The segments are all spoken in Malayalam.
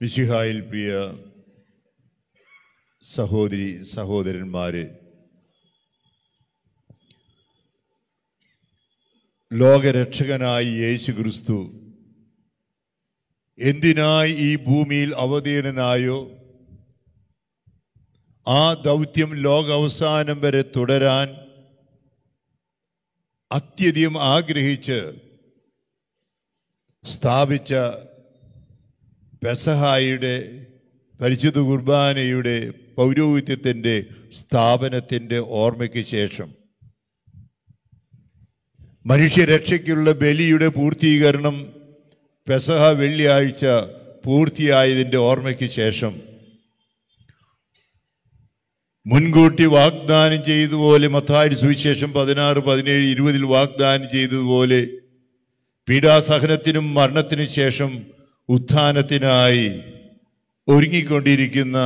മിശിഹായിൽ പ്രിയ സഹോദരി സഹോദരന്മാര് ലോകരക്ഷകനായി യേശു ക്രിസ്തു എന്തിനായി ഈ ഭൂമിയിൽ അവതീർണനായോ? ആ ദൗത്യം ലോകാവസാനം വരെ തുടരാൻ അത്യധികം ആഗ്രഹിച്ച് സ്ഥാപിച്ച പെസഹായുടെ പരിശുദ്ധ കുർബാനയുടെ പൗരോഹിത്യത്തിന്റെ സ്ഥാപനത്തിന്റെ ഓർമ്മയ്ക്ക് ശേഷം മനുഷ്യരക്ഷയ്ക്കുള്ള ബലിയുടെ പൂർത്തീകരണം പെസഹ വെള്ളിയാഴ്ച പൂർത്തിയായതിന്റെ ഓർമ്മയ്ക്ക് ശേഷം മുൻകൂട്ടി വാഗ്ദാനം ചെയ്തതുപോലെ മത്തായി സുവിശേഷം പതിനാറ് പതിനേഴ് ഇരുപതിൽ വാഗ്ദാനം ചെയ്തതുപോലെ പീഡാസഹനത്തിനും മരണത്തിനു ശേഷം ഉത്ഥാനത്തിനായി ഒരുങ്ങിക്കൊണ്ടിരിക്കുന്ന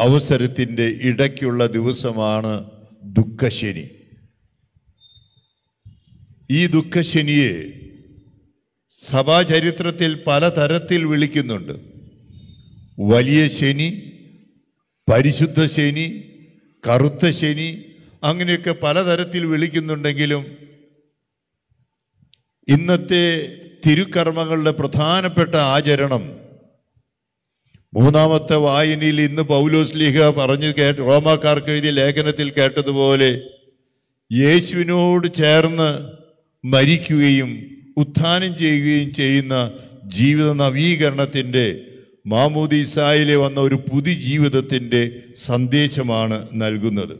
അവസരത്തിന്റെ ഇടയ്ക്കുള്ള ദിവസമാണ് ദുഃഖശനി. ഈ ദുഃഖശനിയെ സഭാചരിത്രത്തിൽ പലതരത്തിൽ വിളിക്കുന്നുണ്ട്. വലിയ ശനി പരിശുദ്ധ ശനി കറുത്ത ശനി അങ്ങനെയൊക്കെ പലതരത്തിൽ വിളിക്കുന്നുണ്ടെങ്കിലും ഇന്നത്തെ തിരുക്കർമ്മങ്ങളുടെ പ്രധാനപ്പെട്ട ആചരണം. മൂന്നാമത്തെ വായനയിൽ ഇന്ന് പൗലോസ് ലീഹ പറഞ്ഞു കേട്ട് റോമാക്കാർക്ക് എഴുതിയ ലേഖനത്തിൽ കേട്ടതുപോലെ യേശുവിനോട് ചേർന്ന് മരിക്കുകയും ഉത്ഥാനം ചെയ്യുകയും ചെയ്യുന്ന ജീവിത നവീകരണത്തിന്റെ മാമോദീസായിലെ വന്ന ഒരു പുതു ജീവിതത്തിന്റെ സന്ദേശമാണ് നൽകുന്നത്.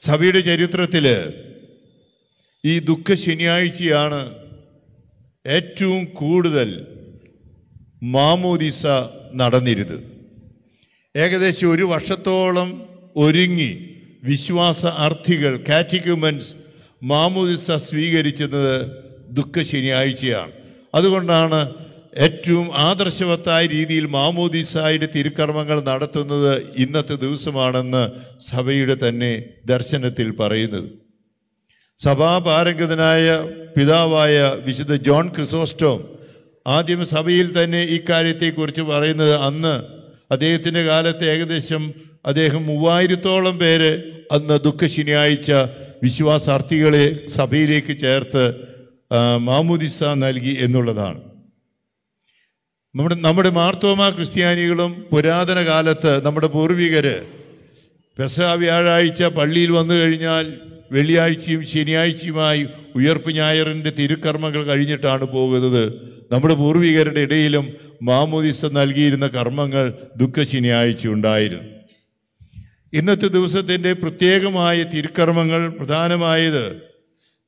സഭയുടെ ചരിത്രത്തിൽ ഈ ദുഃഖ ശനിയാഴ്ചയാണ് ഏറ്റവും കൂടുതൽ മാമോദിസ നടന്നിരുന്നത്. ഏകദേശം ഒരു വർഷത്തോളം ഒരുങ്ങി വിശ്വാസ അർത്ഥികൾ കാറ്റിക്യുമൻസ് മാമോദിസ സ്വീകരിച്ചത് ദുഃഖ ശനിയാഴ്ചയാണ്. അതുകൊണ്ടാണ് ഏറ്റവും ആദർശവത്തായ രീതിയിൽ മാമോദിസായുടെ തിരുക്കർമ്മങ്ങൾ നടത്തുന്നത് ഇന്നത്തെ ദിവസമാണെന്ന് സഭയുടെ തന്നെ ദർശനത്തിൽ പറയുന്നത്. സഭാപാരംഗതനായ പിതാവായ വിശുദ്ധ ജോൺ ക്രിസോസ്റ്റോം ആദ്യം സഭയിൽ തന്നെ ഇക്കാര്യത്തെക്കുറിച്ച് പറയുന്നത് അന്ന് അദ്ദേഹത്തിന്റെ കാലത്ത് ഏകദേശം അദ്ദേഹം മൂവായിരത്തോളം പേര് അന്ന് ദുഃഖ ശനിയാഴ്ച വിശ്വാസാർത്ഥികളെ സഭയിലേക്ക് ചേർത്ത് മാമുദിസ നൽകി എന്നുള്ളതാണ്. നമ്മുടെ നമ്മുടെ മാർത്തോമ ക്രിസ്ത്യാനികളും പുരാതന കാലത്ത് നമ്മുടെ പൂർവികര് പെസഹ വ്യാഴാഴ്ച പള്ളിയിൽ വന്നു കഴിഞ്ഞാൽ വെള്ളിയാഴ്ചയും ശനിയാഴ്ചയുമായി ഉയർപ്പ് ഞായറിന്റെ തിരുക്കർമ്മങ്ങൾ കഴിഞ്ഞിട്ടാണ് പോകുന്നത്. നമ്മുടെ പൂർവികരുടെ ഇടയിലും മാമോദിസ നൽകിയിരുന്ന കർമ്മങ്ങൾ ദുഃഖ ശനിയാഴ്ച ഉണ്ടായിരുന്നു. ഇന്നത്തെ ദിവസത്തിന്റെ പ്രത്യേകമായ തിരുക്കർമ്മങ്ങൾ പ്രധാനമായത്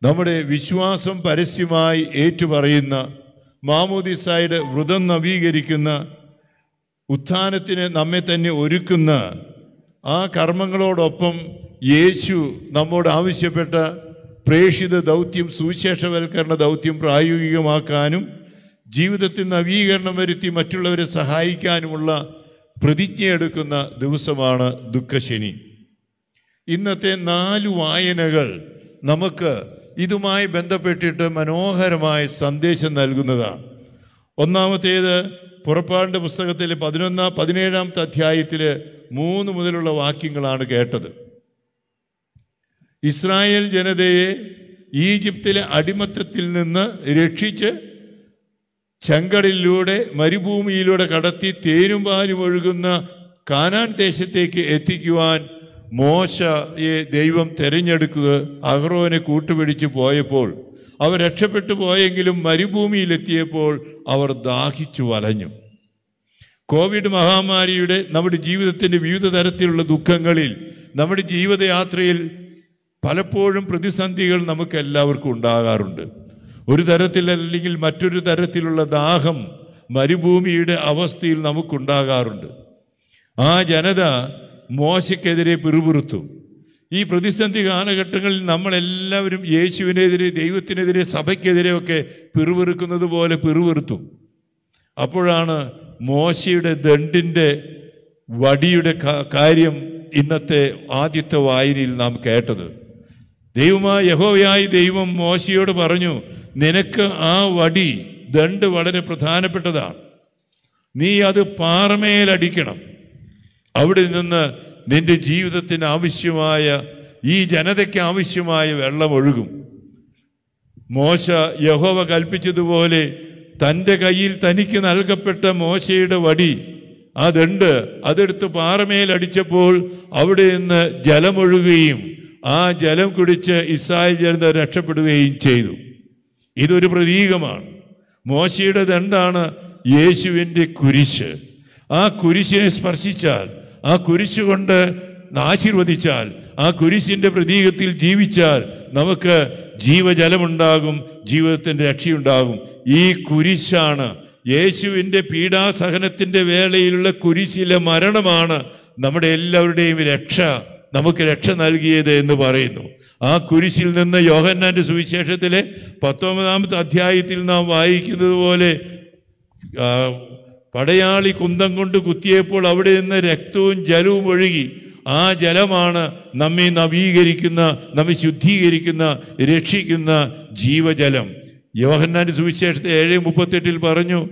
നമ്മുടെ വിശ്വാസം പരസ്യമായി ഏറ്റുപറയുന്ന മാമോദിസായുടെ വ്രതം നവീകരിക്കുന്ന ഉത്ഥാനത്തിന് നമ്മെ തന്നെ ഒരുക്കുന്ന ആ കർമ്മങ്ങളോടൊപ്പം യേശു നമ്മോട് ആവശ്യപ്പെട്ട പ്രേഷിത ദൗത്യം സുവിശേഷവൽക്കരണ ദൗത്യം പ്രായോഗികമാക്കാനും ജീവിതത്തിൽ നവീകരണം വരുത്തി മറ്റുള്ളവരെ സഹായിക്കാനുമുള്ള പ്രതിജ്ഞയെടുക്കുന്ന ദിവസമാണ് ദുഃഖശനി. ഇന്നത്തെ നാല് വായനകൾ നമുക്ക് ഇതുമായി ബന്ധപ്പെട്ടിട്ട് മനോഹരമായ സന്ദേശം നൽകുന്നതാണ്. ഒന്നാമത്തേത് പുറപ്പാടിന്റെ പുസ്തകത്തിലെ പതിനൊന്നാം പതിനേഴാമത്തെ അധ്യായത്തിൽ മൂന്ന് മുതലുള്ള വാക്യങ്ങളാണ് കേട്ടത്. ഇസ്രായേൽ ജനതയെ ഈജിപ്തിലെ അടിമത്തത്തിൽ നിന്ന് രക്ഷിച്ച് ചെങ്കടലിലൂടെ മരുഭൂമിയിലൂടെ കടത്തി തേനും പാലും ഒഴുകുന്ന കാനാൻ ദേശത്തേക്ക് എത്തിക്കുവാൻ മോശയെ ദൈവം തെരഞ്ഞെടുക്കുക അഹ്റോനെ കൂട്ടുപിടിച്ച് പോയപ്പോൾ. അവർ രക്ഷപ്പെട്ടു പോയെങ്കിലും മരുഭൂമിയിലെത്തിയപ്പോൾ അവർ ദാഹിച്ചു വലഞ്ഞു. കോവിഡ് മഹാമാരിയുടെ നമ്മുടെ ജീവിതത്തിന്റെ വിവിധ തരത്തിലുള്ള ദുഃഖങ്ങളിൽ നമ്മുടെ ജീവിതയാത്രയിൽ പലപ്പോഴും പ്രതിസന്ധികൾ നമുക്ക് എല്ലാവർക്കും ഉണ്ടാകാറുണ്ട്. ഒരു തരത്തിൽ അല്ലെങ്കിൽ മറ്റൊരു തരത്തിലുള്ള ദാഹം മരുഭൂമിയുടെ അവസ്ഥയിൽ നമുക്കുണ്ടാകാറുണ്ട്. ആ ജനത മോശയ്ക്കെതിരെ പിറുപിറുത്തു. ഈ പ്രതിസന്ധി കാലഘട്ടങ്ങളിൽ നമ്മളെല്ലാവരും യേശുവിനെതിരെ ദൈവത്തിനെതിരെ സഭയ്ക്കെതിരെ ഒക്കെ പിറുപിറുക്കുന്നത് പോലെ പിറുപിറുത്തു. അപ്പോഴാണ് മോശയുടെ ദണ്ടിന്റെ വടിയുടെ കാര്യം ഇന്നത്തെ ആദ്യത്തെ വായനയിൽ നാം കേട്ടത്. ദൈവമായ യഹോവയായി ദൈവം മോശയോട് പറഞ്ഞു നിനക്ക് ആ വടി ദണ്ട് വളരെ പ്രധാനപ്പെട്ടതാണ് നീ അത് പാറമേലടിക്കണം അവിടെ നിന്ന് നിന്റെ ജീവിതത്തിന് ആവശ്യമായ ഈ ജനതയ്ക്ക് ആവശ്യമായ വെള്ളം ഒഴുകും. മോശ യഹോവ കൽപ്പിച്ചതുപോലെ തന്റെ കയ്യിൽ തനിക്ക് നൽകപ്പെട്ട മോശയുടെ വടി അതുണ്ട്. അതെടുത്ത് പാറമേൽ അടിച്ചപ്പോൾ അവിടെ നിന്ന് ജലമൊഴുകുകയും ആ ജലം കുടിച്ച് ഇസ്രായേൽ ജനത രക്ഷപ്പെടുകയും ചെയ്തു. ഇതൊരു പ്രതീകമാണ്. മോശയുടെ ദണ്ടാണ് യേശുവിന്റെ കുരിശ്. ആ കുരിശിനെ സ്പർശിച്ചാൽ ആ കുരിശ് കൊണ്ട് ആശീർവദിച്ചാൽ ആ കുരിശിന്റെ പ്രതീകത്തിൽ ജീവിച്ചാൽ നമുക്ക് ജീവജലമുണ്ടാകും ജീവിതത്തിന്റെ രക്ഷയുണ്ടാകും. ഈ കുരിശാണ്. യേശുവിന്റെ പീഡാസഹനത്തിന്റെ വേളയിലുള്ള കുരിശിലെ മരണമാണ് നമ്മുടെ എല്ലാവരുടെയും രക്ഷ. നമുക്ക് രക്ഷ നൽകിയത് എന്ന് പറയുന്നു. ആ കുരിശിൽ നിന്ന് യോഹന്നാന്റെ സുവിശേഷത്തിലെ പത്തൊമ്പതാമത്തെ അധ്യായത്തിൽ നാം വായിക്കുന്നത് പോലെ പടയാളി കുന്തം കൊണ്ട് കുത്തിയപ്പോൾ അവിടെ നിന്ന് രക്തവും ജലവും ഒഴുകി. ആ ജലമാണ് നമ്മെ നവീകരിക്കുന്ന നമ്മെ ശുദ്ധീകരിക്കുന്ന രക്ഷിക്കുന്ന ജീവജലം. യോഹന്നാന്റെ സുവിശേഷത്തെ ഏഴ് മുപ്പത്തെട്ടിൽ പറഞ്ഞു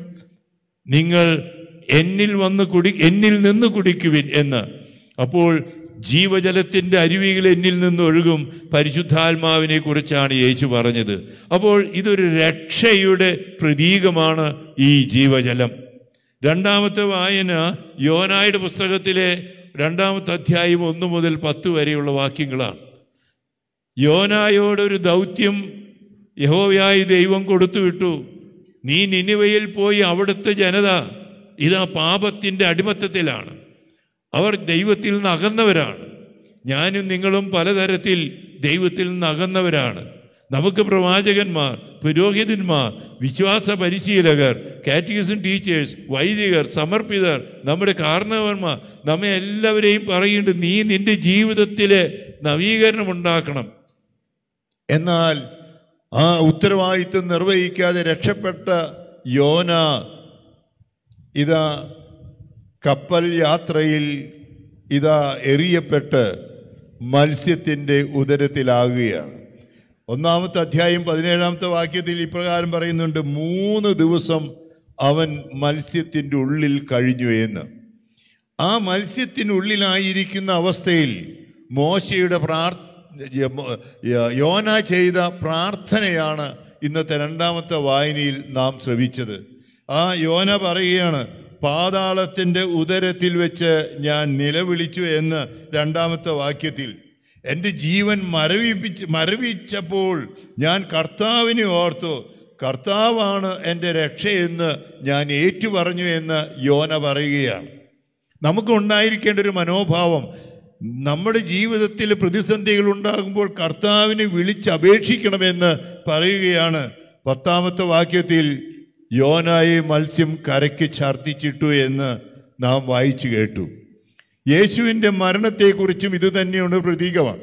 നിങ്ങൾ എന്നിൽ വന്ന് കുടി എന്നിൽ നിന്ന് കുടിക്കുവിൻ എന്ന്. അപ്പോൾ ജീവജലത്തിന്റെ അരുവികൾ എന്നിൽ നിന്ന് ഒഴുകും പരിശുദ്ധാത്മാവിനെ കുറിച്ചാണ് യേശു പറഞ്ഞത്. അപ്പോൾ ഇതൊരു രക്ഷയുടെ പ്രതീകമാണ് ഈ ജീവജലം. രണ്ടാമത്തെ വായന യോനായുടെ പുസ്തകത്തിലെ രണ്ടാമത്തെ അധ്യായം ഒന്ന് മുതൽ പത്ത് വരെയുള്ള വാക്യങ്ങളാണ്. യോനായോടൊരു ദൗത്യം യഹോവയായി ദൈവം കൊടുത്തുവിട്ടു നീ നിനിവയിൽ പോയി അവിടുത്തെ ജനത ഇതാ പാപത്തിന്റെ അടിമത്തത്തിലാണ്. അവർ ദൈവത്തിൽ നിന്ന് അകന്നവരാണ് ഞാനും നിങ്ങളും പലതരത്തിൽ ദൈവത്തിൽ നിന്ന് അകന്നവരാണ് നമുക്ക് പ്രവാചകന്മാർ പുരോഹിതന്മാർ വിശ്വാസ പരിശീലകർ കാറ്റഗിസം ടീച്ചേഴ്സ് വൈദികർ സമർപ്പിതർ നമ്മുടെ കാരണവന്മാർ നമ്മെ എല്ലാവരെയും പറയുന്നുണ്ട് നീ നിന്റെ ജീവിതത്തിലെ നവീകരണം ഉണ്ടാക്കണം. എന്നാൽ ആ ഉത്തരവാദിത്വം നിർവഹിക്കാതെ രക്ഷപ്പെട്ട യോന ഇതാ കപ്പൽ യാത്രയിൽ ഇതാ എറിയപ്പെട്ട് മത്സ്യത്തിന്റെ ഉദരത്തിലാകുകയാണ്. ഒന്നാമത്തെ അധ്യായം പതിനേഴാമത്തെ വാക്യത്തിൽ ഇപ്രകാരം പറയുന്നുണ്ട് മൂന്ന് ദിവസം അവൻ മത്സ്യത്തിന്റെ ഉള്ളിൽ കഴിഞ്ഞു എന്ന്. ആ മത്സ്യത്തിനുള്ളിലായിരിക്കുന്ന അവസ്ഥയിൽ മോശയുടെ പ്രാർ യോന ചെയ്ത പ്രാർത്ഥനയാണ് ഇന്നത്തെ രണ്ടാമത്തെ വായനയിൽ നാം ശ്രവിച്ചത്. ആ യോന പറയുകയാണ് പാതാളത്തിന്റെ ഉദരത്തിൽ വെച്ച് ഞാൻ നിലവിളിച്ചു എന്ന് രണ്ടാമത്തെ വാക്യത്തിൽ. എന്റെ ജീവൻ മരവിപ്പിച്ച് മരവിച്ചപ്പോൾ ഞാൻ കർത്താവിനെ ഓർത്തു. കർത്താവാണ് എന്റെ രക്ഷയെന്ന് ഞാൻ ഏറ്റുപറഞ്ഞു എന്ന് യോന പറയുകയാണ്. നമുക്കുണ്ടായിരിക്കേണ്ട ഒരു മനോഭാവം നമ്മുടെ ജീവിതത്തിൽ പ്രതിസന്ധികൾ ഉണ്ടാകുമ്പോൾ കർത്താവിനെ വിളിച്ചപേക്ഷിക്കണമെന്ന് പറയുകയാണ്. പത്താമത്തെ വാക്യത്തിൽ യോനായെ മത്സ്യം കരയ്ക്ക് ഛർദ്ദിച്ചിട്ടു എന്ന് നാം വായിച്ചു കേട്ടു. യേശുവിന്റെ മരണത്തെക്കുറിച്ചും ഇതുതന്നെയാണ് പ്രതീകമാണ്.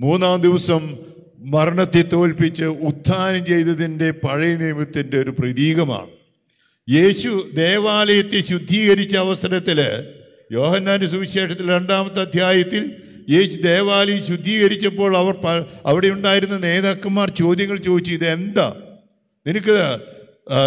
മൂന്നാം ദിവസം മരണത്തെ തോൽപ്പിച്ച് ഉത്ഥാനം ചെയ്തതിന്റെ പഴയ നിയമത്തിന്റെ ഒരു പ്രതീകമാണ്. യേശു ദേവാലയത്തെ ശുദ്ധീകരിച്ച അവസരത്തിൽ യോഹന്നാന്റെ സുവിശേഷത്തിൽ രണ്ടാമത്തെ അധ്യായത്തിൽ യേശു ദേവാലയം ശുദ്ധീകരിച്ചപ്പോൾ അവർ അവിടെ ഉണ്ടായിരുന്ന നേതാക്കന്മാർ ചോദ്യങ്ങൾ ചോദിച്ചു ഇത് എന്താ നിനക്ക്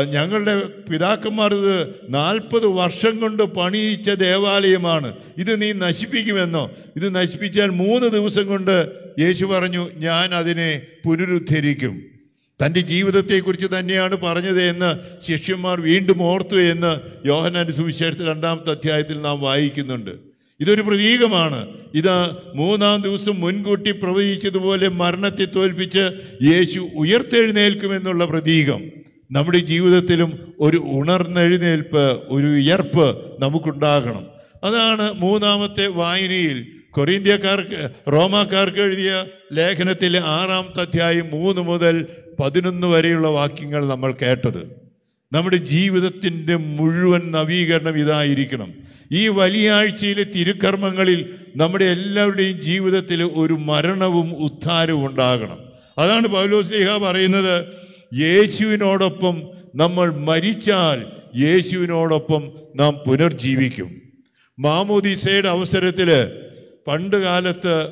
ഞങ്ങളുടെ പിതാക്കന്മാർ ഇത് നാൽപ്പത് വർഷം കൊണ്ട് പണിയിച്ച ദേവാലയമാണ്. ഇത് നീ നശിപ്പിക്കുമെന്നോ? ഇത് നശിപ്പിച്ചാൽ മൂന്ന് ദിവസം കൊണ്ട് യേശു പറഞ്ഞു ഞാൻ അതിനെ പുനരുദ്ധരിക്കും. തന്റെ ജീവിതത്തെക്കുറിച്ച് തന്നെയാണ് പറഞ്ഞത് എന്ന് ശിഷ്യന്മാർ വീണ്ടും ഓർത്തു എന്ന് യോഹനാന്റെ സുവിശേഷത്തിൽ രണ്ടാമത്തെ അധ്യായത്തിൽ നാം വായിക്കുന്നുണ്ട്. ഇതൊരു പ്രതീകമാണ്. ഇത് മൂന്നാം ദിവസം മുൻകൂട്ടി പ്രവചിച്ചതുപോലെ മരണത്തെ തോൽപ്പിച്ച് യേശു ഉയർത്തെഴുന്നേൽക്കുമെന്നുള്ള പ്രതീകം. നമ്മുടെ ജീവിതത്തിലും ഒരു ഉണർന്നെഴുന്നേൽപ്പ് ഒരു ഉയർപ്പ് നമുക്കുണ്ടാകണം. അതാണ് മൂന്നാമത്തെ വായനയിൽ കൊറീന്ത്യക്കാർക്ക് റോമാക്കാർക്ക് എഴുതിയ ലേഖനത്തിലെ ആറാമത്തെ അധ്യായം മൂന്ന് മുതൽ പതിനൊന്ന് വരെയുള്ള വാക്യങ്ങൾ നമ്മൾ കേട്ടത്. നമ്മുടെ ജീവിതത്തിന്റെ മുഴുവൻ നവീകരണം ഇതായിരിക്കണം. ഈ വലിയ ആഴ്ചയിലെ തിരുക്കർമ്മങ്ങളിൽ നമ്മുടെ എല്ലാവരുടെയും ജീവിതത്തിൽ ഒരു മരണവും ഉദ്ധാരവും ഉണ്ടാകണം. അതാണ് പൗലോസ് ലേഖ പറയുന്നത് യേശുവിനോടൊപ്പം നമ്മൾ മരിച്ചാൽ യേശുവിനോടൊപ്പം നാം പുനർജീവിക്കും. മാമോദിസയുടെ അവസരത്തിൽ പണ്ട് കാലത്ത്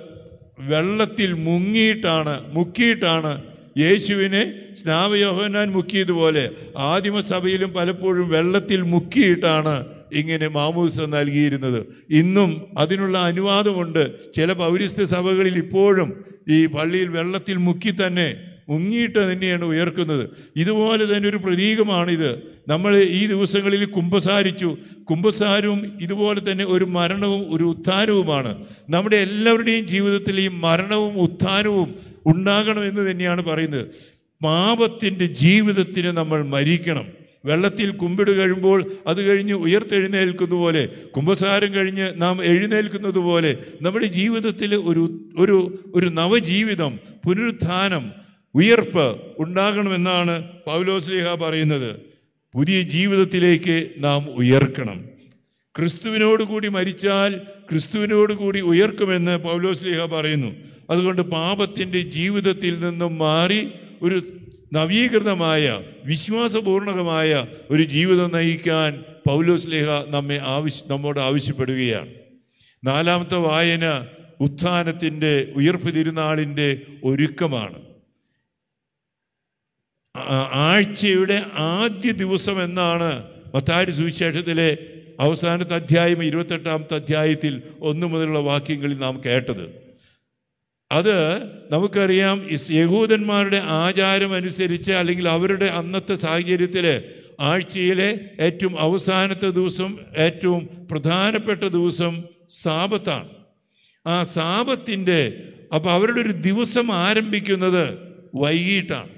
വെള്ളത്തിൽ മുങ്ങിയിട്ടാണ് മുക്കിയിട്ടാണ് യേശുവിനെ സ്നാവയോഹനാൻ മുക്കിയതുപോലെ ആദിമസഭയിലും പലപ്പോഴും വെള്ളത്തിൽ മുക്കിയിട്ടാണ് ഇങ്ങനെ മാമൂസ നൽകിയിരുന്നത്. ഇന്നും അതിനുള്ള അനുവാദമുണ്ട്. ചില പൗരസ്ത്യ സഭകളിൽ ഇപ്പോഴും ഈ പള്ളിയിൽ വെള്ളത്തിൽ മുക്കി തന്നെ മുങ്ങിയിട്ട് തന്നെയാണ് ഉയർക്കുന്നത്. ഇതുപോലെ തന്നെ ഒരു പ്രതീകമാണിത്. നമ്മൾ ഈ ദിവസങ്ങളിൽ കുംഭസാരിച്ചു കുംഭസാരവും ഇതുപോലെ തന്നെ ഒരു മരണവും ഒരു ഉത്ഥാനവുമാണ്. നമ്മുടെ എല്ലാവരുടെയും ജീവിതത്തിൽ ഈ മരണവും ഉത്ഥാനവും ഉണ്ടാകണമെന്ന് തന്നെയാണ് പറയുന്നത്. പാപത്തിന്റെ ജീവിതത്തിന് നമ്മൾ മരിക്കണം. വെള്ളത്തിൽ കുമ്പിട് കഴിയുമ്പോൾ അത് കഴിഞ്ഞ് ഉയർത്തെഴുന്നേൽക്കുന്ന പോലെ കുംഭസാരം കഴിഞ്ഞ് നാം എഴുന്നേൽക്കുന്നത് പോലെ നമ്മുടെ ജീവിതത്തിൽ ഒരു ഒരു ഒരു നവജീവിതം പുനരുത്ഥാനം ഉയർപ്പ് ഉണ്ടാകണമെന്നാണ് പൗലോസ്ലിഹ പറയുന്നത്. പുതിയ ജീവിതത്തിലേക്ക് നാം ഉയർക്കണം. ക്രിസ്തുവിനോട് കൂടി മരിച്ചാൽ ക്രിസ്തുവിനോട് കൂടി ഉയർക്കുമെന്ന് പൗലോസ്ലിഹ പറയുന്നു. അതുകൊണ്ട് പാപത്തിന്റെ ജീവിതത്തിൽ നിന്നും മാറി ഒരു നവീകൃതമായ വിശ്വാസപൂർണകമായ ഒരു ജീവിതം നയിക്കാൻ പൗലോസ്ലിഹ നമ്മെ ആവശ്യ നമ്മോട് ആവശ്യപ്പെടുകയാണ്. നാലാമത്തെ വായന ഉത്ഥാനത്തിന്റെ ഉയർപ്പ് തിരുനാളിന്റെ ഒരുക്കമാണ്. ആഴ്ചയുടെ ആദ്യ ദിവസം എന്നാണ് മത്താരി സുവിശേഷത്തിലെ അവസാനത്തെ അധ്യായം ഇരുപത്തെട്ടാമത്തെ അധ്യായത്തിൽ ഒന്നു മുതലുള്ള വാക്യങ്ങളിൽ നാം കേട്ടത്. അത് നമുക്കറിയാം യഹൂദന്മാരുടെ ആചാരം അനുസരിച്ച് അല്ലെങ്കിൽ അവരുടെ അന്നത്തെ സാഹചര്യത്തിൽ ആഴ്ചയിലെ ഏറ്റവും അവസാനത്തെ ദിവസം ഏറ്റവും പ്രധാനപ്പെട്ട ദിവസം സാപത്താണ് ആ സാപത്തിന്റെ അപ്പോൾ അവരുടെ ഒരു ദിവസം ആരംഭിക്കുന്നത് വൈകിട്ടാണ്.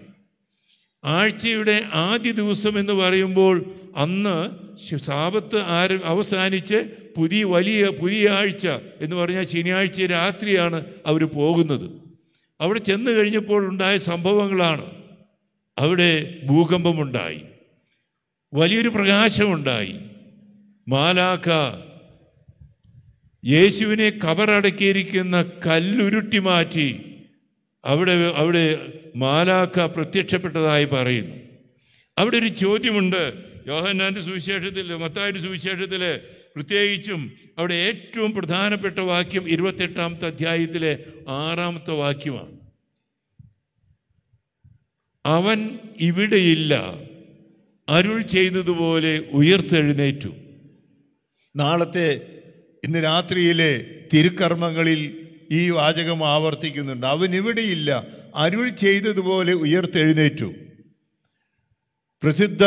ആഴ്ചയുടെ ആദ്യ ദിവസം എന്ന് പറയുമ്പോൾ അന്ന് സാപത്ത് ആര അവസാനിച്ച് പുതിയ വലിയ പുതിയ ആഴ്ച എന്ന് പറഞ്ഞാൽ ശനിയാഴ്ച രാത്രിയാണ് അവർ പോകുന്നത്. അവിടെ ചെന്ന് കഴിഞ്ഞപ്പോൾ ഉണ്ടായ സംഭവങ്ങളാണ്. അവിടെ ഭൂകമ്പമുണ്ടായി. വലിയൊരു പ്രകാശമുണ്ടായി. മാലാക്ക യേശുവിനെ കബറടക്കിയിരിക്കുന്ന കല്ലുരുട്ടി മാറ്റി അവിടെ അവിടെ മാലാക്ക പ്രത്യക്ഷപ്പെട്ടതായി പറയുന്നു. അവിടെ ഒരു ചോദ്യമുണ്ട്. യോഹന്നാന്റെ സുവിശേഷത്തിൽ മത്തായുടെ സുവിശേഷത്തിൽ പ്രത്യേകിച്ചും അവിടെ ഏറ്റവും പ്രധാനപ്പെട്ട വാക്യം ഇരുപത്തെട്ടാമത്തെ അധ്യായത്തിലെ ആറാമത്തെ വാക്യമാണ്. അവൻ ഇവിടെയില്ല അരുൾ ചെയ്തതുപോലെ ഉയർത്തെഴുന്നേറ്റു. നാളത്തെ ഇന്ന് രാത്രിയിലെ തിരുക്കർമ്മങ്ങളിൽ ഈ വാചകം ആവർത്തിക്കുന്നുണ്ട്. അവൻ ഇവിടെയില്ല. അരുൾ ചെയ്തതുപോലെ ഉയർത്തെഴുന്നേറ്റു. പ്രസിദ്ധ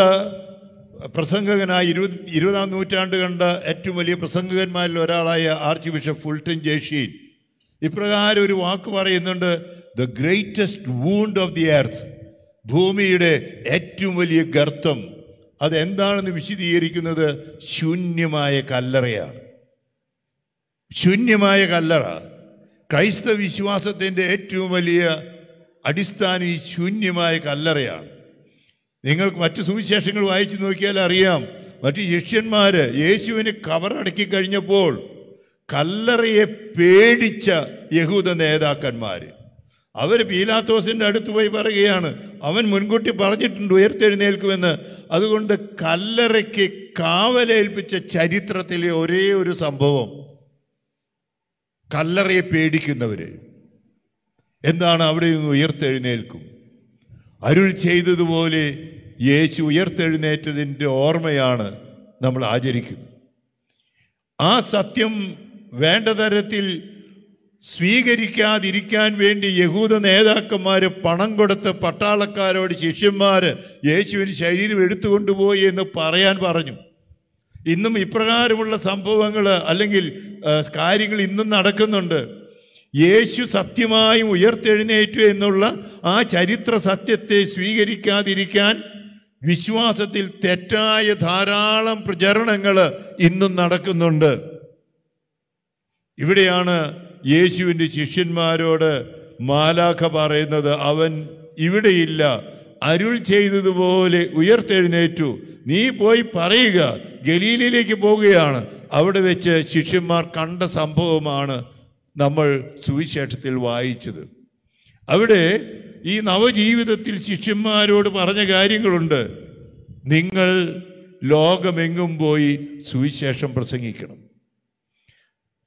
പ്രസംഗകനായ ഇരുപത് ഇരുപതാം നൂറ്റാണ്ട് കണ്ട ഏറ്റവും വലിയ പ്രസംഗകന്മാരിൽ ഒരാളായ ആർച്ച് ബിഷപ്പ് ഫുൾട്ടൻ ജേഷീൻ ഇപ്രകാരം ഒരു വാക്ക് പറയുന്നുണ്ട് the greatest wound of the earth ഭൂമിയുടെ ഏറ്റവും വലിയ ഗർത്തം. അതെന്താണെന്ന് വിശദീകരിക്കുന്നത് ശൂന്യമായ കല്ലറയാണ്. ശൂന്യമായ കല്ലറ. ക്രൈസ്തവ വിശ്വാസത്തിന്റെ ഏറ്റവും വലിയ അടിസ്ഥാന ഈ ശൂന്യമായ കല്ലറയാണ്. നിങ്ങൾക്ക് മറ്റു സുവിശേഷങ്ങൾ വായിച്ചു നോക്കിയാൽ അറിയാം. മറ്റു ശിഷ്യന്മാർ യേശുവിന് കവറടക്കി കഴിഞ്ഞപ്പോൾ കല്ലറയെ പേടിച്ച യഹൂദ നേതാക്കന്മാർ അവർ പീലാത്തോസിന്റെ അടുത്ത് പോയി പറയുകയാണ് അവൻ മുൻകൂട്ടി പറഞ്ഞിട്ടുണ്ട് ഉയർത്തെഴുന്നേൽക്കുമെന്ന്. അതുകൊണ്ട് കല്ലറയ്ക്ക് കാവലേൽപ്പിച്ച ചരിത്രത്തിലെ ഒരേ ഒരു സംഭവം. കല്ലറയെ പേടിക്കുന്നവര് എന്താണ് അവിടെ നിന്ന് ഉയർത്തെഴുന്നേൽക്കും? അരുൾ ചെയ്തതുപോലെ യേശു ഉയർത്തെഴുന്നേറ്റതിന്റെ ഓർമ്മയാണ് നമ്മൾ ആചരിക്കുന്നത് ആ സത്യം വേണ്ട തരത്തിൽ സ്വീകരിക്കാതിരിക്കാൻ വേണ്ടി യഹൂദ നേതാക്കന്മാർ പണം കൊടുത്ത് പട്ടാളക്കാരോട് ശിഷ്യന്മാർ യേശുവിന് ശരീരം എടുത്തുകൊണ്ടുപോയി എന്ന് പറയാൻ പറഞ്ഞു. ഇന്നും ഇപ്രകാരമുള്ള സംഭവങ്ങൾ അല്ലെങ്കിൽ കാര്യങ്ങൾ ഇന്നും നടക്കുന്നുണ്ട്. യേശു സത്യമായും ഉയർത്തെഴുന്നേറ്റു എന്നുള്ള ആ ചരിത്ര സത്യത്തെ സ്വീകരിക്കാതിരിക്കാൻ വിശ്വാസത്തിൽ തെറ്റായ ധാരാളം പ്രചരണങ്ങൾ ഇന്നും നടക്കുന്നുണ്ട്. ഇവിടെയാണ് യേശുവിന്റെ ശിഷ്യന്മാരോട് മാലാഖ പറയുന്നത് അവൻ ഇവിടെയില്ല. അരുൾ ചെയ്തതുപോലെ ഉയർത്തെഴുന്നേറ്റു. നീ പോയി പറയുക. ഗലീലയിലേക്ക് പോവുകയാണ് അവിടെ വെച്ച് ശിഷ്യന്മാർ കണ്ട സംഭവമാണ് നമ്മൾ സുവിശേഷത്തിൽ വായിച്ചത്. അവിടെ ഈ നവജീവിതത്തിൽ ശിഷ്യന്മാരോട് പറഞ്ഞ കാര്യങ്ങളുണ്ട്. നിങ്ങൾ ലോകമെങ്ങും പോയി സുവിശേഷം പ്രസംഗിക്കണം.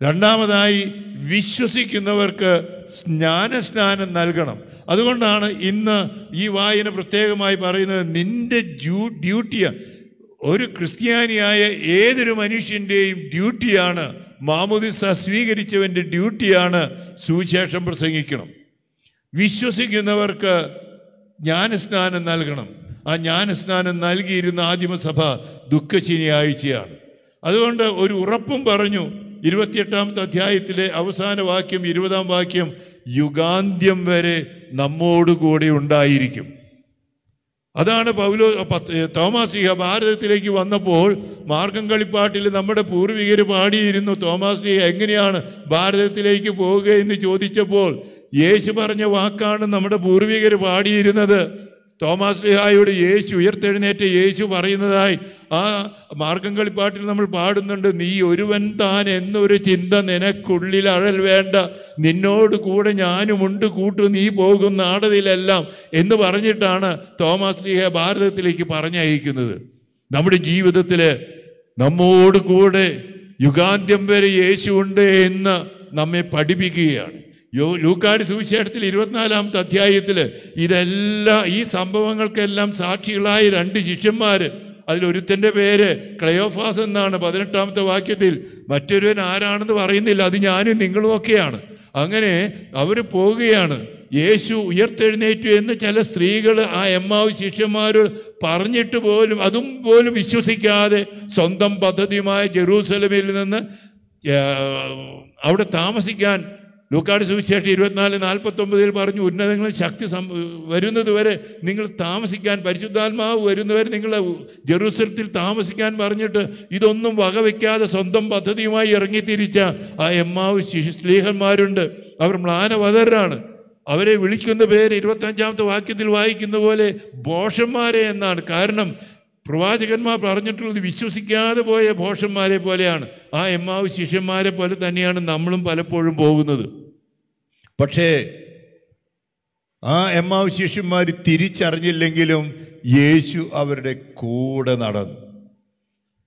രണ്ടാമതായി വിശ്വസിക്കുന്നവർക്ക് ജ്ഞാനസ്നാനം നൽകണം. അതുകൊണ്ടാണ് ഇന്ന് ഈ വായന പ്രത്യേകമായി പറയുന്നത് നിന്റെ ഡ്യൂ ഡ്യൂട്ടിയാണ് ഒരു ക്രിസ്ത്യാനിയായ ഏതൊരു മനുഷ്യന്റെയും ഡ്യൂട്ടിയാണ് മാമുദിസ സ്വീകരിച്ചവന്റെ ഡ്യൂട്ടിയാണ് സുവിശേഷം പ്രസംഗിക്കണം. വിശ്വസിക്കുന്നവർക്ക് ജ്ഞാനസ്നാനം നൽകണം. ആ ജ്ഞാനസ്നാനം നൽകിയിരുന്ന ആദിമസഭ ദുഃഖ ശനിയാഴ്ചയാണ് അതുകൊണ്ട് ഒരു ഉറപ്പും പറഞ്ഞു ഇരുപത്തിയെട്ടാമത്തെ അധ്യായത്തിലെ അവസാന വാക്യം ഇരുപതാം വാക്യം യുഗാന്ത്യം വരെ നമ്മോടുകൂടെ ഉണ്ടായിരിക്കും. അതാണ് പൗലോ തോമാസിഹ തോമാസ് ഭാരതത്തിലേക്ക് വന്നപ്പോൾ മാർഗം കളിപ്പാട്ടിൽ നമ്മുടെ പൂർവികർ പാടിയിരുന്നു. തോമാസിഹ എങ്ങനെയാണ് ഭാരതത്തിലേക്ക് പോവുക എന്ന് ചോദിച്ചപ്പോൾ യേശു പറഞ്ഞ വാക്കാണ് നമ്മുടെ പൂർവികർ പാടിയിരുന്നത്. തോമാസ് ലിഹായോട് യേശു ഉയർത്തെഴുന്നേറ്റ് യേശു പറയുന്നതായി ആ മാർഗം കളിപ്പാട്ടിൽ നമ്മൾ പാടുന്നുണ്ട് നീ ഒരുവൻ താൻ എന്നൊരു ചിന്ത നിനക്കുള്ളിൽ അഴൽ വേണ്ട. നിന്നോട് കൂടെ ഞാനും ഉണ്ട് കൂട്ടു നീ പോകും നാടതിലെല്ലാം. എന്ന് പറഞ്ഞിട്ടാണ് തോമസ് ലീഹ ഭാരതത്തിലേക്ക് പറഞ്ഞയക്കുന്നത്. നമ്മുടെ ജീവിതത്തിൽ നമ്മോട് കൂടെ യുഗാന്ത്യം വരെ യേശുണ്ട് എന്ന് നമ്മെ പഠിപ്പിക്കുകയാണ്. ലൂക്കാട് സുവിശേഷത്തിൽ ഇരുപത്തിനാലാമത്തെ അധ്യായത്തിൽ ഇതെല്ലാം ഈ സംഭവങ്ങൾക്കെല്ലാം സാക്ഷികളായ രണ്ട് ശിഷ്യന്മാർ അതിലൊരുത്തന്റെ പേര് ക്ലയോഫാസ് എന്നാണ് പതിനെട്ടാമത്തെ വാക്യത്തിൽ. മറ്റൊരുവൻ ആരാണെന്ന് പറയുന്നില്ല അത് ഞാനും നിങ്ങളും ഒക്കെയാണ്. അങ്ങനെ അവർ പോവുകയാണ്. യേശു ഉയർത്തെഴുന്നേറ്റു എന്ന് ചില സ്ത്രീകൾ ആ എമ്മാവ് ശിഷ്യന്മാരോട് പറഞ്ഞിട്ട് പോലും അതും പോലും വിശ്വസിക്കാതെ സ്വന്തം പദ്ധതിയുമായ ജെറൂസലമിൽ നിന്ന് അവിടെ താമസിക്കാൻ ലൂക്കാട് സുവിശേഷം ഇരുപത്തിനാല് നാൽപ്പത്തി ഒമ്പതിൽ പറഞ്ഞു ഉന്നതങ്ങളിൽ ശക്തി സം വരുന്നത് വരെ നിങ്ങൾ താമസിക്കാൻ പരിശുദ്ധാത്മാവ് വരുന്നവരെ നിങ്ങൾ ജെറൂസലത്തിൽ താമസിക്കാൻ പറഞ്ഞിട്ട് ഇതൊന്നും വകവയ്ക്കാതെ സ്വന്തം പദ്ധതിയുമായി ഇറങ്ങിത്തിരിച്ച ആ എമ്മാവ് ശിശു സ്ത്രീഹന്മാരുണ്ട് അവർ മ്ലാനവതരാണ്. അവരെ വിളിക്കുന്ന പേര് ഇരുപത്തഞ്ചാമത്തെ വാക്യത്തിൽ വായിക്കുന്ന പോലെ ബോഷന്മാരെ എന്നാണ്. കാരണം പ്രവാചകന്മാർ പറഞ്ഞിട്ടുള്ളത് വിശ്വസിക്കാതെ പോയ ഭോഷന്മാരെ പോലെയാണ്. ആ എമ്മാവ് ശിഷ്യന്മാരെ പോലെ തന്നെയാണ് നമ്മളും പലപ്പോഴും പോകുന്നത്. പക്ഷേ ആ എമ്മാവ് ശിഷ്യന്മാർ തിരിച്ചറിഞ്ഞില്ലെങ്കിലും യേശു അവരുടെ കൂടെ നടന്നു.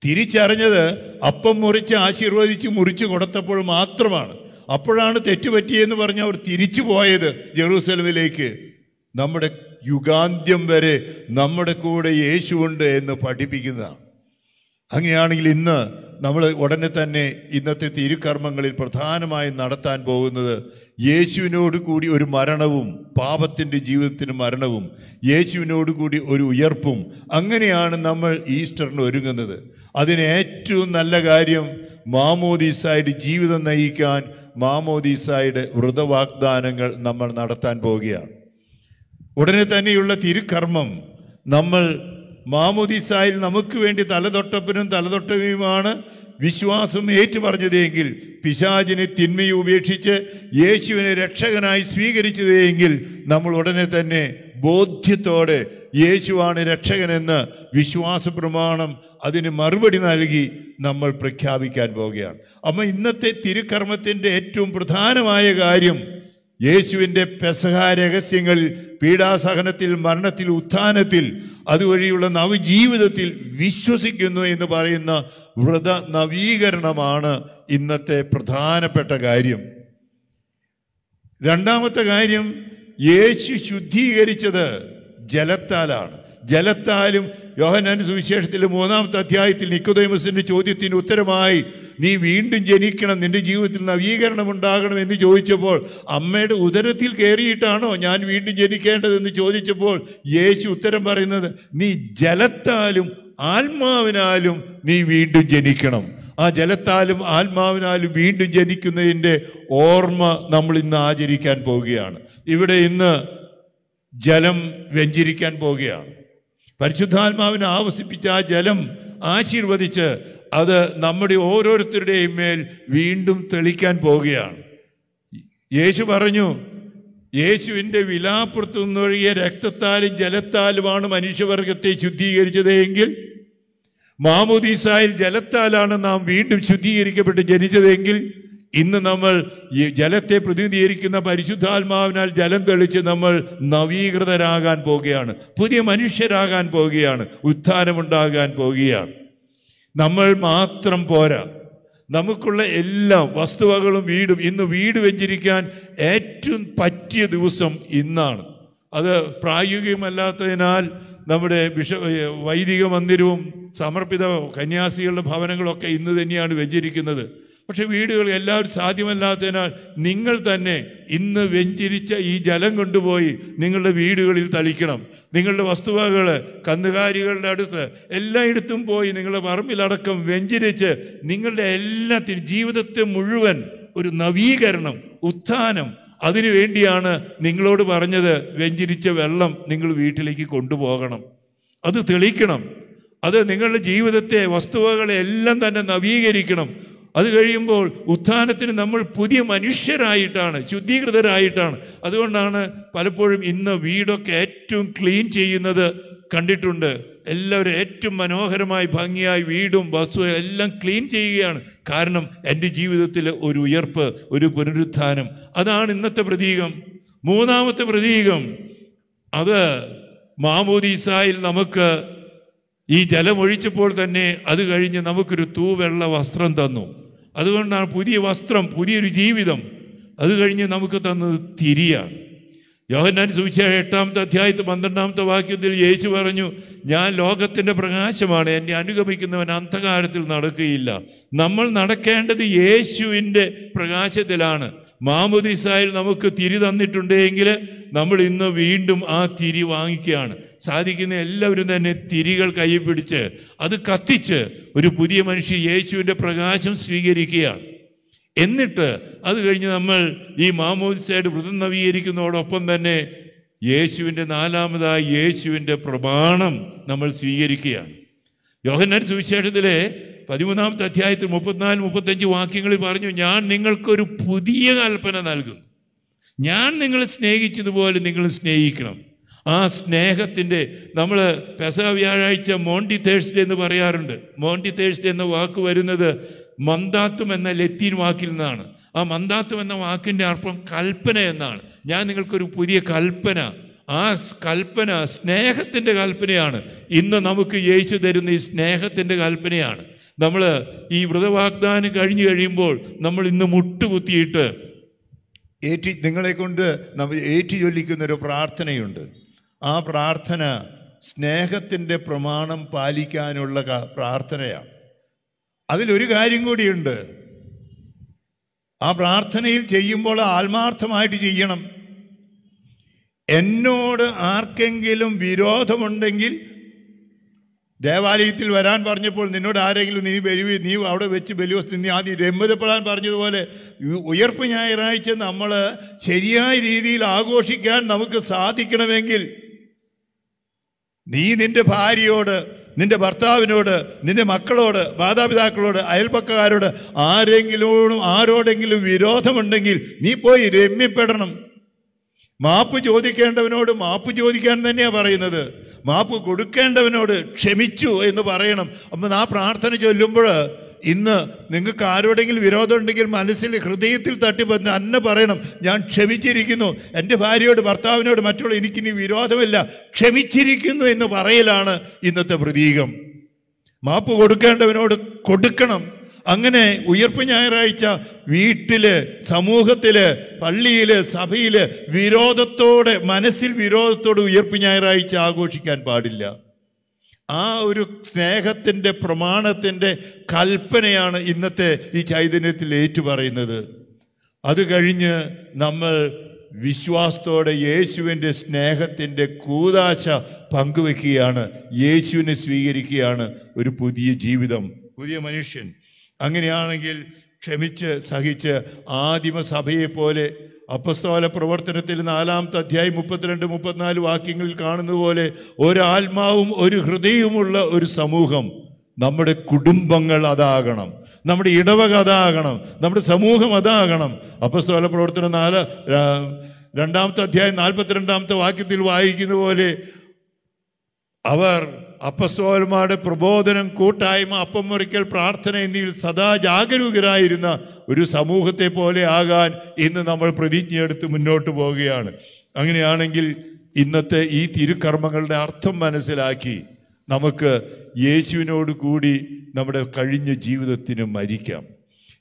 തിരിച്ചറിഞ്ഞത് അപ്പം മുറിച്ച് ആശീർവദിച്ച് മുറിച്ച് കൊടുത്തപ്പോൾ മാത്രമാണ്. അപ്പോഴാണ് തെറ്റുപറ്റിയെന്ന് പറഞ്ഞ് അവർ തിരിച്ചു പോയത് ജെറൂസലമിലേക്ക്. നമ്മുടെ യുഗാന്ത്യം വരെ നമ്മുടെ കൂടെ യേശുവുണ്ട് എന്ന് പഠിപ്പിക്കുന്നതാണ്. അങ്ങനെയാണെങ്കിൽ ഇന്ന് നമ്മൾ ഉടനെ തന്നെ ഇന്നത്തെ തിരുക്കർമ്മങ്ങളിൽ പ്രധാനമായും നടത്താൻ പോകുന്നത് യേശുവിനോട് കൂടി ഒരു മരണവും പാപത്തിന്റെ ജീവിതത്തിന് മരണവും യേശുവിനോട് കൂടി ഒരു ഉയർപ്പും അങ്ങനെയാണ് നമ്മൾ ഈസ്റ്ററിന് ഒരുങ്ങുന്നത്. അതിന് ഏറ്റവും നല്ല കാര്യം മാമോദീസായുടെ ജീവിതം നയിക്കാൻ മാമോദീസായുടെ വ്രതവാഗ്ദാനങ്ങൾ നമ്മൾ നടത്താൻ പോവുകയാണ് ഉടനെ തന്നെയുള്ള തിരുക്കർമ്മം നമ്മൾ മാമുദിസായിൽ നമുക്ക് വേണ്ടി തലതൊട്ടപ്പനും തലതൊട്ടവയുമാണ് വിശ്വാസം ഏറ്റുപറഞ്ഞതെങ്കിൽ പിശാചിനെ തിന്മയെ ഉപേക്ഷിച്ച് യേശുവിനെ രക്ഷകനായി സ്വീകരിച്ചതെങ്കിൽ നമ്മൾ ഉടനെ തന്നെ ബോധ്യത്തോടെ യേശുവാണ് രക്ഷകനെന്ന് വിശ്വാസ പ്രമാണം അതിന് മറുപടി നൽകി നമ്മൾ പ്രഖ്യാപിക്കാൻ പോവുകയാണ്. അപ്പം ഇന്നത്തെ തിരുക്കർമ്മത്തിന്റെ ഏറ്റവും പ്രധാനമായ കാര്യം യേശുവിന്റെ പെസഹ രഹസ്യങ്ങൾ പീഡാസഹനത്തിൽ മരണത്തിൽ ഉത്ഥാനത്തിൽ അതുവഴിയുള്ള നവജീവിതത്തിൽ വിശ്വസിക്കുന്നു എന്ന് പറയുന്ന വ്രത നവീകരണമാണ് ഇന്നത്തെ പ്രധാനപ്പെട്ട കാര്യം. രണ്ടാമത്തെ കാര്യം യേശു ശുദ്ധീകരിച്ചത് ജലത്താലാണ്. ജലത്താലും യോഹനാൻ സുവിശേഷത്തിലെ മൂന്നാമത്തെ അധ്യായത്തിൽ നിക്കുദൈമസിന്റെ ചോദ്യത്തിന് ഉത്തരമായി നീ വീണ്ടും ജനിക്കണം നിന്റെ ജീവിതത്തിൽ നവീകരണം ഉണ്ടാകണം എന്ന് ചോദിച്ചപ്പോൾ അമ്മയുടെ ഉദരത്തിൽ കയറിയിട്ടാണോ ഞാൻ വീണ്ടും ജനിക്കേണ്ടതെന്ന് ചോദിച്ചപ്പോൾ യേശു ഉത്തരം പറയുന്നത് നീ ജലത്താലും ആത്മാവിനാലും നീ വീണ്ടും ജനിക്കണം. ആ ജലത്താലും ആത്മാവിനാലും വീണ്ടും ജനിക്കുന്നതിന്റെ ഓർമ്മ നമ്മൾ ഇന്ന് ആചരിക്കാൻ പോവുകയാണ്. ഇവിടെ ഇന്ന് ജലം വ്യഞ്ചരിക്കാൻ പോവുകയാണ്. പരിശുദ്ധാത്മാവിനെ ആവസിപ്പിച്ച ആ ജലം ആശീർവദിച്ച് അത് നമ്മുടെ ഓരോരുത്തരുടെയും മേൽ വീണ്ടും തെളിക്കാൻ പോവുകയാണ്. യേശു പറഞ്ഞു യേശുവിന്റെ വിലാപ്പുറത്തു നിന്നൊഴിയ രക്തത്താലും ജലത്താലുമാണ് മനുഷ്യവർഗത്തെ ശുദ്ധീകരിച്ചത് എങ്കിൽ മാമുദീസായിൽ ജലത്താലാണ് നാം വീണ്ടും ശുദ്ധീകരിക്കപ്പെട്ട് ജനിച്ചതെങ്കിൽ ഇന്ന് നമ്മൾ ഈ ജലത്തെ പ്രതിനിധീകരിക്കുന്ന പരിശുദ്ധാത്മാവിനാൽ ജലം തെളിച്ച് നമ്മൾ നവീകൃതരാകാൻ പോവുകയാണ്. പുതിയ മനുഷ്യരാകാൻ പോവുകയാണ്. ഉത്ഥാനമുണ്ടാകാൻ പോവുകയാണ്. നമ്മൾ മാത്രം പോരാ. നമുക്കുള്ള എല്ലാ വസ്തുവകളും വീടും ഇന്ന് വീട് വെഞ്ചിരിക്കാൻ ഏറ്റവും പറ്റിയ ദിവസം ഇന്നാണ്. അത് പ്രായോഗികമല്ലാത്തതിനാൽ നമ്മുടെ വിഷ വൈദിക മന്ദിരവും സമർപ്പിത കന്യാസികളുടെ ഭവനങ്ങളൊക്കെ ഇന്ന് തന്നെയാണ് വെഞ്ചരിക്കുന്നത് പക്ഷെ വീടുകൾ എല്ലാവരും സാധ്യമല്ലാത്തതിനാൽ നിങ്ങൾ തന്നെ ഇന്ന് വെഞ്ചിരിച്ച ഈ ജലം കൊണ്ടുപോയി നിങ്ങളുടെ വീടുകളിൽ തളിക്കണം. നിങ്ങളുടെ വസ്തുവകൾ കന്നുകാലികളുടെ അടുത്ത് എല്ലായിടത്തും പോയി നിങ്ങളുടെ പറമ്പിലടക്കം വെഞ്ചിരിച്ച് നിങ്ങളുടെ എല്ലാത്തിനും ജീവിതത്തെ മുഴുവൻ ഒരു നവീകരണം ഉത്ഥാനം. അതിനുവേണ്ടിയാണ് നിങ്ങളോട് പറഞ്ഞത് വെഞ്ചിരിച്ച വെള്ളം നിങ്ങൾ വീട്ടിലേക്ക് കൊണ്ടുപോകണം. അത് തെളിക്കണം. അത് നിങ്ങളുടെ ജീവിതത്തെ വസ്തുവകളെ എല്ലാം തന്നെ നവീകരിക്കണം. അത് കഴിയുമ്പോൾ ഉത്ഥാനത്തിന് നമ്മൾ പുതിയ മനുഷ്യരായിട്ടാണ് ശുദ്ധീകൃതരായിട്ടാണ്. അതുകൊണ്ടാണ് പലപ്പോഴും ഇന്ന് വീടൊക്കെ ഏറ്റവും ക്ലീൻ ചെയ്യുന്നത് കണ്ടിട്ടുണ്ട്. എല്ലാവരും ഏറ്റവും മനോഹരമായി ഭംഗിയായി വീടും ബസ്സും എല്ലാം ക്ലീൻ ചെയ്യുകയാണ്. കാരണം എന്റെ ജീവിതത്തിൽ ഒരു ഉയർപ്പ് ഒരു പുനരുത്ഥാനം. അതാണ് ഇന്നത്തെ പ്രതീകം. മൂന്നാമത്തെ പ്രതീകം അത് മാമോദീസായിൽ നമുക്ക് ഈ ജലമൊഴിച്ചപ്പോൾ തന്നെ അത് കഴിഞ്ഞ് നമുക്കൊരു തൂവെള്ള വസ്ത്രം തന്നു. അതുകൊണ്ടാണ് പുതിയ വസ്ത്രം പുതിയൊരു ജീവിതം. അത് കഴിഞ്ഞ് നമുക്ക് തന്നത് തിരിയാണ് യോഹന്നാൻ സുവിശേഷം എട്ടാമത്തെ അധ്യായത്തെ പന്ത്രണ്ടാമത്തെ വാക്യത്തിൽ യേശു പറഞ്ഞു ഞാൻ ലോകത്തിന്റെ പ്രകാശമാണ് എന്നെ അനുഗമിക്കുന്നവൻ അന്ധകാരത്തിൽ നടക്കുകയില്ല. നമ്മൾ നടക്കേണ്ടത് യേശുവിന്റെ പ്രകാശത്തിലാണ്. മാമുദിസായിൽ നമുക്ക് തിരി തന്നിട്ടുണ്ടെങ്കിൽ നമ്മൾ ഇന്ന് വീണ്ടും ആ തിരി വാങ്ങിക്കുകയാണ്. സാധിക്കുന്ന എല്ലാവരും തന്നെ തിരികൾ കൈ പിടിച്ച് അത് കത്തിച്ച് ഒരു പുതിയ മനുഷ്യൻ യേശുവിന്റെ പ്രകാശം സ്വീകരിക്കുകയാണ്. എന്നിട്ട് അത് കഴിഞ്ഞ് നമ്മൾ ഈ മാമോദിസയുടെ വ്രതം നവീകരിക്കുന്നതോടൊപ്പം തന്നെ യേശുവിന്റെ നാലാമതായി യേശുവിന്റെ പ്രമാണം നമ്മൾ സ്വീകരിക്കുകയാണ്. യോഹന്നാൻ സുവിശേഷത്തിലെ പതിമൂന്നാമത്തെ അധ്യായത്തിൽ മുപ്പത്തിനാല് മുപ്പത്തഞ്ച് വാക്യങ്ങളിൽ പറഞ്ഞു ഞാൻ നിങ്ങൾക്കൊരു പുതിയ കൽപ്പന നൽകും ഞാൻ നിങ്ങളെ സ്നേഹിച്ചതുപോലെ നിങ്ങൾ സ്നേഹിക്കണം. ആ സ്നേഹത്തിന്റെ നമ്മൾ പെസ വ്യാഴാഴ്ച മോണ്ടി തേഴ്സ്ഡേ എന്ന് പറയാറുണ്ട്. മോണ്ടി തേഴ്സ്ഡേ എന്ന വാക്ക് വരുന്നത് മന്ദാത്തും എന്ന ലത്തീൻ വാക്കിൽ നിന്നാണ്. ആ മന്ദാത്തും എന്ന വാക്കിന്റെ അർപ്പം കൽപ്പന എന്നാണ്. ഞാൻ നിങ്ങൾക്കൊരു പുതിയ കൽപ്പന. ആ കൽപ്പന സ്നേഹത്തിന്റെ കൽപ്പനയാണ്. ഇന്ന് നമുക്ക് യേശു തരുന്ന ഈ സ്നേഹത്തിന്റെ കൽപ്പനയാണ്. നമ്മൾ ഈ വ്രതവാഗ്ദാനം കഴിഞ്ഞു കഴിയുമ്പോൾ നമ്മൾ ഇന്ന് മുട്ടുകുത്തിയിട്ട് ഏറ്റി നിങ്ങളെ കൊണ്ട് നമ്മൾ ഏറ്റി ചൊല്ലിക്കുന്ന ഒരു പ്രാർത്ഥനയുണ്ട്. ആ പ്രാർത്ഥന സ്നേഹത്തിന്റെ പ്രമാണം പാലിക്കാനുള്ള പ്രാർത്ഥനയാണ്. അതിലൊരു കാര്യം കൂടിയുണ്ട്. ആ പ്രാർത്ഥനയിൽ ചെയ്യുമ്പോൾ ആത്മാർത്ഥമായിട്ട് ചെയ്യണം. എന്നോട് ആർക്കെങ്കിലും വിരോധമുണ്ടെങ്കിൽ ദേവാലയത്തിൽ വരാൻ പറഞ്ഞപ്പോൾ നിന്നോട് ആരെങ്കിലും നീ ബലി നീ അവിടെ വെച്ച് ബലിവസ് നീ ആദ്യം രമ്യതപ്പെടാൻ പറഞ്ഞതുപോലെ ഉയർപ്പ് ഞായറാഴ്ച നമ്മൾ ശരിയായ രീതിയിൽ ആഘോഷിക്കാൻ നമുക്ക് സാധിക്കണമെങ്കിൽ നീ നിന്റെ ഭാര്യയോട് നിന്റെ ഭർത്താവിനോട് നിന്റെ മക്കളോട് മാതാപിതാക്കളോട് അയൽപക്കക്കാരോട് ആരെങ്കിലും ആരോടെങ്കിലും വിരോധമുണ്ടെങ്കിൽ നീ പോയി രമ്യപ്പെടണം. മാപ്പ് ചോദിക്കേണ്ടവനോട് മാപ്പ് ചോദിക്കാൻ തന്നെയാണ് പറയുന്നത്. മാപ്പ് കൊടുക്കേണ്ടവനോട് ക്ഷമിച്ചു എന്ന് പറയണം. അപ്പം ആ പ്രാർത്ഥന ചൊല്ലുമ്പോൾ ഇന്ന് നിങ്ങൾക്ക് ആരോടെങ്കിലും വിരോധം ഉണ്ടെങ്കിൽ മനസ്സിൽ ഹൃദയത്തിൽ തട്ടിപ്പന്ന് അന്ന പറയണം. ഞാൻ ക്ഷമിച്ചിരിക്കുന്നു. എന്റെ ഭാര്യയോട് ഭർത്താവിനോട് മറ്റുള്ള എനിക്കിനി വിരോധമില്ല. ക്ഷമിച്ചിരിക്കുന്നു എന്ന് പറയലാണ് ഇന്നത്തെ പ്രതീകം. മാപ്പ് കൊടുക്കേണ്ടവനോട് കൊടുക്കണം. അങ്ങനെ ഉയർപ്പ് ഞായറാഴ്ച വീട്ടിൽ സമൂഹത്തിൽ പള്ളിയിൽ സഭയിൽ വിരോധത്തോടെ മനസ്സിൽ വിരോധത്തോടെ ഉയർപ്പ് ഞായറാഴ്ച ആഘോഷിക്കാൻ പാടില്ല. ആ ഒരു സ്നേഹത്തിന്റെ പ്രമാണത്തിന്റെ കൽപ്പനയാണ് ഇന്നത്തെ ഈ ചൈതന്യത്തിൽ ഏറ്റുപറയുന്നത്. അത് കഴിഞ്ഞ് നമ്മൾ വിശ്വാസത്തോടെ യേശുവിന്റെ സ്നേഹത്തിന്റെ കൂതാശ പങ്കുവെക്കുകയാണ് യേശുവിനെ സ്വീകരിക്കുകയാണ് ഒരു പുതിയ ജീവിതം പുതിയ മനുഷ്യൻ. അങ്ങനെയാണെങ്കിൽ ക്ഷമിച്ച് സഹിച്ച് ആദിമസഭയെ പോലെ അപ്പസ്തോല പ്രവർത്തനത്തിൽ നാലാമത്തെ അധ്യായം മുപ്പത്തിരണ്ട് മുപ്പത്തിനാല് വാക്യങ്ങളിൽ കാണുന്ന പോലെ ഒരാത്മാവും ഒരു ഹൃദയവുമുള്ള ഒരു സമൂഹം. നമ്മുടെ കുടുംബങ്ങൾ അതാകണം. നമ്മുടെ ഇടവക അതാകണം. നമ്മുടെ സമൂഹം അതാകണം. അപ്പസ്തോല പ്രവർത്തനം നാല് രണ്ടാമത്തെ അധ്യായം നാൽപ്പത്തിരണ്ടാമത്തെ വാക്യത്തിൽ വായിക്കുന്ന പോലെ അവർ അപ്പസ്തോലന്മാരുടെ പ്രബോധനം കൂട്ടായ്മ അപ്പം മുറിക്കൽ പ്രാർത്ഥന എന്നിവയിൽ സദാ ജാഗരൂകരായിരുന്ന ഒരു സമൂഹത്തെ പോലെ ആകാൻ ഇന്ന് നമ്മൾ പ്രതിജ്ഞയെടുത്ത് മുന്നോട്ട് പോവുകയാണ്. അങ്ങനെയാണെങ്കിൽ ഇന്നത്തെ ഈ തിരുക്കർമ്മങ്ങളുടെ അർത്ഥം മനസ്സിലാക്കി നമുക്ക് യേശുവിനോട് കൂടി നമ്മുടെ കഴിഞ്ഞ ജീവിതത്തിന് മരിക്കാം.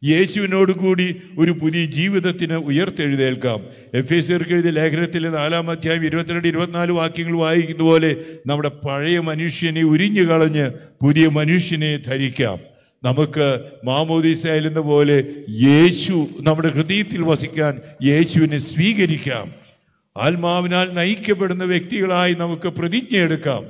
യേശുവിനോട് കൂടി ഒരു പുതിയ ജീവിതത്തിന് ഉയർത്തെഴുതേൽക്കാം എഫ് എസ് എഴുതിയ ലേഖനത്തിലെ നാലാം അധ്യായം ഇരുപത്തിരണ്ട് ഇരുപത്തിനാല് വാക്യങ്ങൾ വായിക്കുന്ന പോലെ നമ്മുടെ പഴയ മനുഷ്യനെ ഉരിഞ്ഞു കളഞ്ഞ് പുതിയ മനുഷ്യനെ ധരിക്കാം. നമുക്ക് മാമോദീസയിൽ പോലെ യേശു നമ്മുടെ ഹൃദയത്തിൽ വസിക്കാൻ യേശുവിനെ സ്വീകരിക്കാം. ആത്മാവിനാൽ നയിക്കപ്പെടുന്ന വ്യക്തികളായി നമുക്ക് പ്രതിജ്ഞയെടുക്കാം.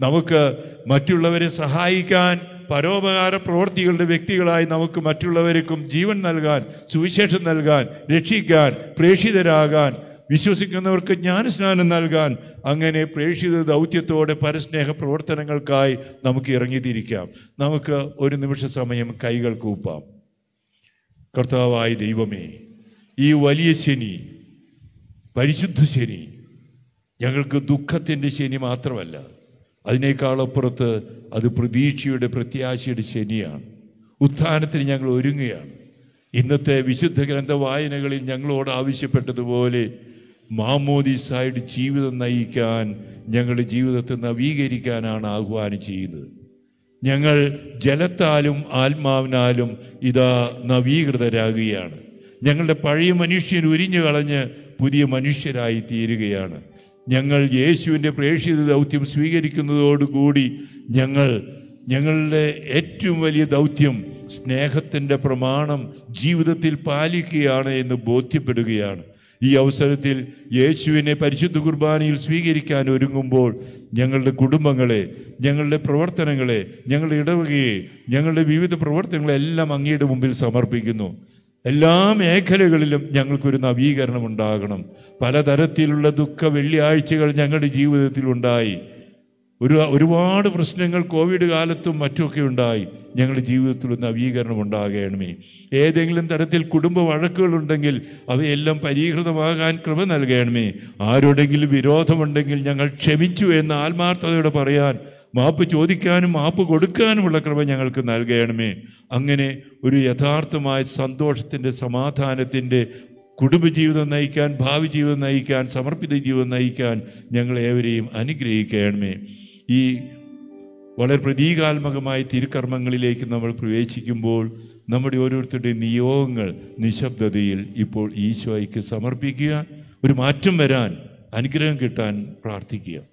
നമുക്ക് മറ്റുള്ളവരെ സഹായിക്കാൻ പരോപകാര പ്രവൃത്തികളുടെ വ്യക്തികളായി നമുക്ക് മറ്റുള്ളവർക്കും ജീവൻ നൽകാൻ സുവിശേഷം നൽകാൻ രക്ഷിക്കാൻ പ്രേക്ഷിതരാകാൻ വിശ്വസിക്കുന്നവർക്ക് ജ്ഞാനസ്നാനം നൽകാൻ അങ്ങനെ പ്രേക്ഷിത ദൗത്യത്തോടെ പരസ്നേഹ പ്രവർത്തനങ്ങൾക്കായി നമുക്ക് ഇറങ്ങിത്തിരിക്കാം. നമുക്ക് ഒരു നിമിഷ സമയം കൈകൾ കൂപ്പാം. കർത്താവായ ദൈവമേ ഈ വലിയ ശനി പരിശുദ്ധ ശനി ഞങ്ങൾക്ക് ദുഃഖത്തിന്റെ ശനി മാത്രമല്ല. അതിനേക്കാളപ്പുറത്ത് അത് പ്രതീക്ഷയുടെ പ്രത്യാശയുടെ ശനിയാണ്. ഉത്ഥാനത്തിന് ഞങ്ങൾ ഒരുങ്ങുകയാണ്. ഇന്നത്തെ വിശുദ്ധ ഗ്രന്ഥ വായനകളിൽ ഞങ്ങളോട് ആവശ്യപ്പെട്ടതുപോലെ മാമോദിസായിട്ട് ജീവിതം നയിക്കാൻ ഞങ്ങളുടെ ജീവിതത്തെ നവീകരിക്കാനാണ് ആഹ്വാനം ചെയ്യുന്നത്. ഞങ്ങൾ ജലത്താലും ആത്മാവിനാലും ഇതാ നവീകൃതരാകുകയാണ്. ഞങ്ങളുടെ പഴയ മനുഷ്യൻ ഉരിഞ്ഞു കളഞ്ഞ് പുതിയ മനുഷ്യരായി തീരുകയാണ്. ഞങ്ങൾ യേശുവിന്റെ പ്രേക്ഷിത ദൗത്യം സ്വീകരിക്കുന്നതോടുകൂടി ഞങ്ങൾ ഞങ്ങളുടെ ഏറ്റവും വലിയ ദൗത്യം സ്നേഹത്തിന്റെ പ്രമാണം ജീവിതത്തിൽ പാലിക്കുകയാണ് എന്ന് ബോധ്യപ്പെടുകയാണ്. ഈ അവസരത്തിൽ യേശുവിനെ പരിശുദ്ധ കുർബാനയിൽ സ്വീകരിക്കാൻ ഒരുങ്ങുമ്പോൾ ഞങ്ങളുടെ കുടുംബങ്ങളെ ഞങ്ങളുടെ പ്രവർത്തനങ്ങളെ ഞങ്ങളുടെ ഇടവകയെ ഞങ്ങളുടെ വിവിധ പ്രവർത്തനങ്ങളെല്ലാം അങ്ങയുടെ മുമ്പിൽ സമർപ്പിക്കുന്നു. എല്ലാ മേഖലകളിലും ഞങ്ങൾക്കൊരു നവീകരണം ഉണ്ടാകണം പലതരത്തിലുള്ള ദുഃഖ വെള്ളിയാഴ്ചകൾ ഞങ്ങളുടെ ജീവിതത്തിൽ ഉണ്ടായി ഒരു ഒരുപാട് പ്രശ്നങ്ങൾ കോവിഡ് കാലത്തും മറ്റുമൊക്കെ ഉണ്ടായി. ഞങ്ങളുടെ ജീവിതത്തിൽ നവീകരണം ഉണ്ടാകണമേ ഏതെങ്കിലും തരത്തിൽ കുടുംബ വഴക്കുകളുണ്ടെങ്കിൽ അവയെല്ലാം പരിഹൃതമാകാൻ കൃപ നൽകണമേ. ആരോടെങ്കിലും വിരോധമുണ്ടെങ്കിൽ ഞങ്ങൾ ക്ഷമിച്ചു എന്ന് ആത്മാർത്ഥതയോടെ പറയാൻ മാപ്പ് ചോദിക്കാനും മാപ്പ് കൊടുക്കാനുമുള്ള കൃപ ഞങ്ങൾക്ക് നൽകണമേ. അങ്ങനെ ഒരു യഥാർത്ഥമായ സന്തോഷത്തിന്റെ സമാധാനത്തിന്റെ കുടുംബജീവിതം നയിക്കാൻ ഭാവി ജീവിതം നയിക്കാൻ സമർപ്പിത ജീവിതം നയിക്കാൻ ഞങ്ങൾ ഏവരെയും അനുഗ്രഹിക്കണമേ. ഈ വളരെ പ്രതീകാത്മകമായ തിരുക്കർമ്മങ്ങളിലേക്ക് നമ്മൾ പ്രവേശിക്കുമ്പോൾ നമ്മുടെ ഓരോരുത്തരുടെയും നിയോഗങ്ങൾ നിശബ്ദതയിൽ ഇപ്പോൾ ഈശോയ്ക്ക് സമർപ്പിക്കുക ഒരു മാറ്റം വരാൻ അനുഗ്രഹം കിട്ടാൻ പ്രാർത്ഥിക്കുക.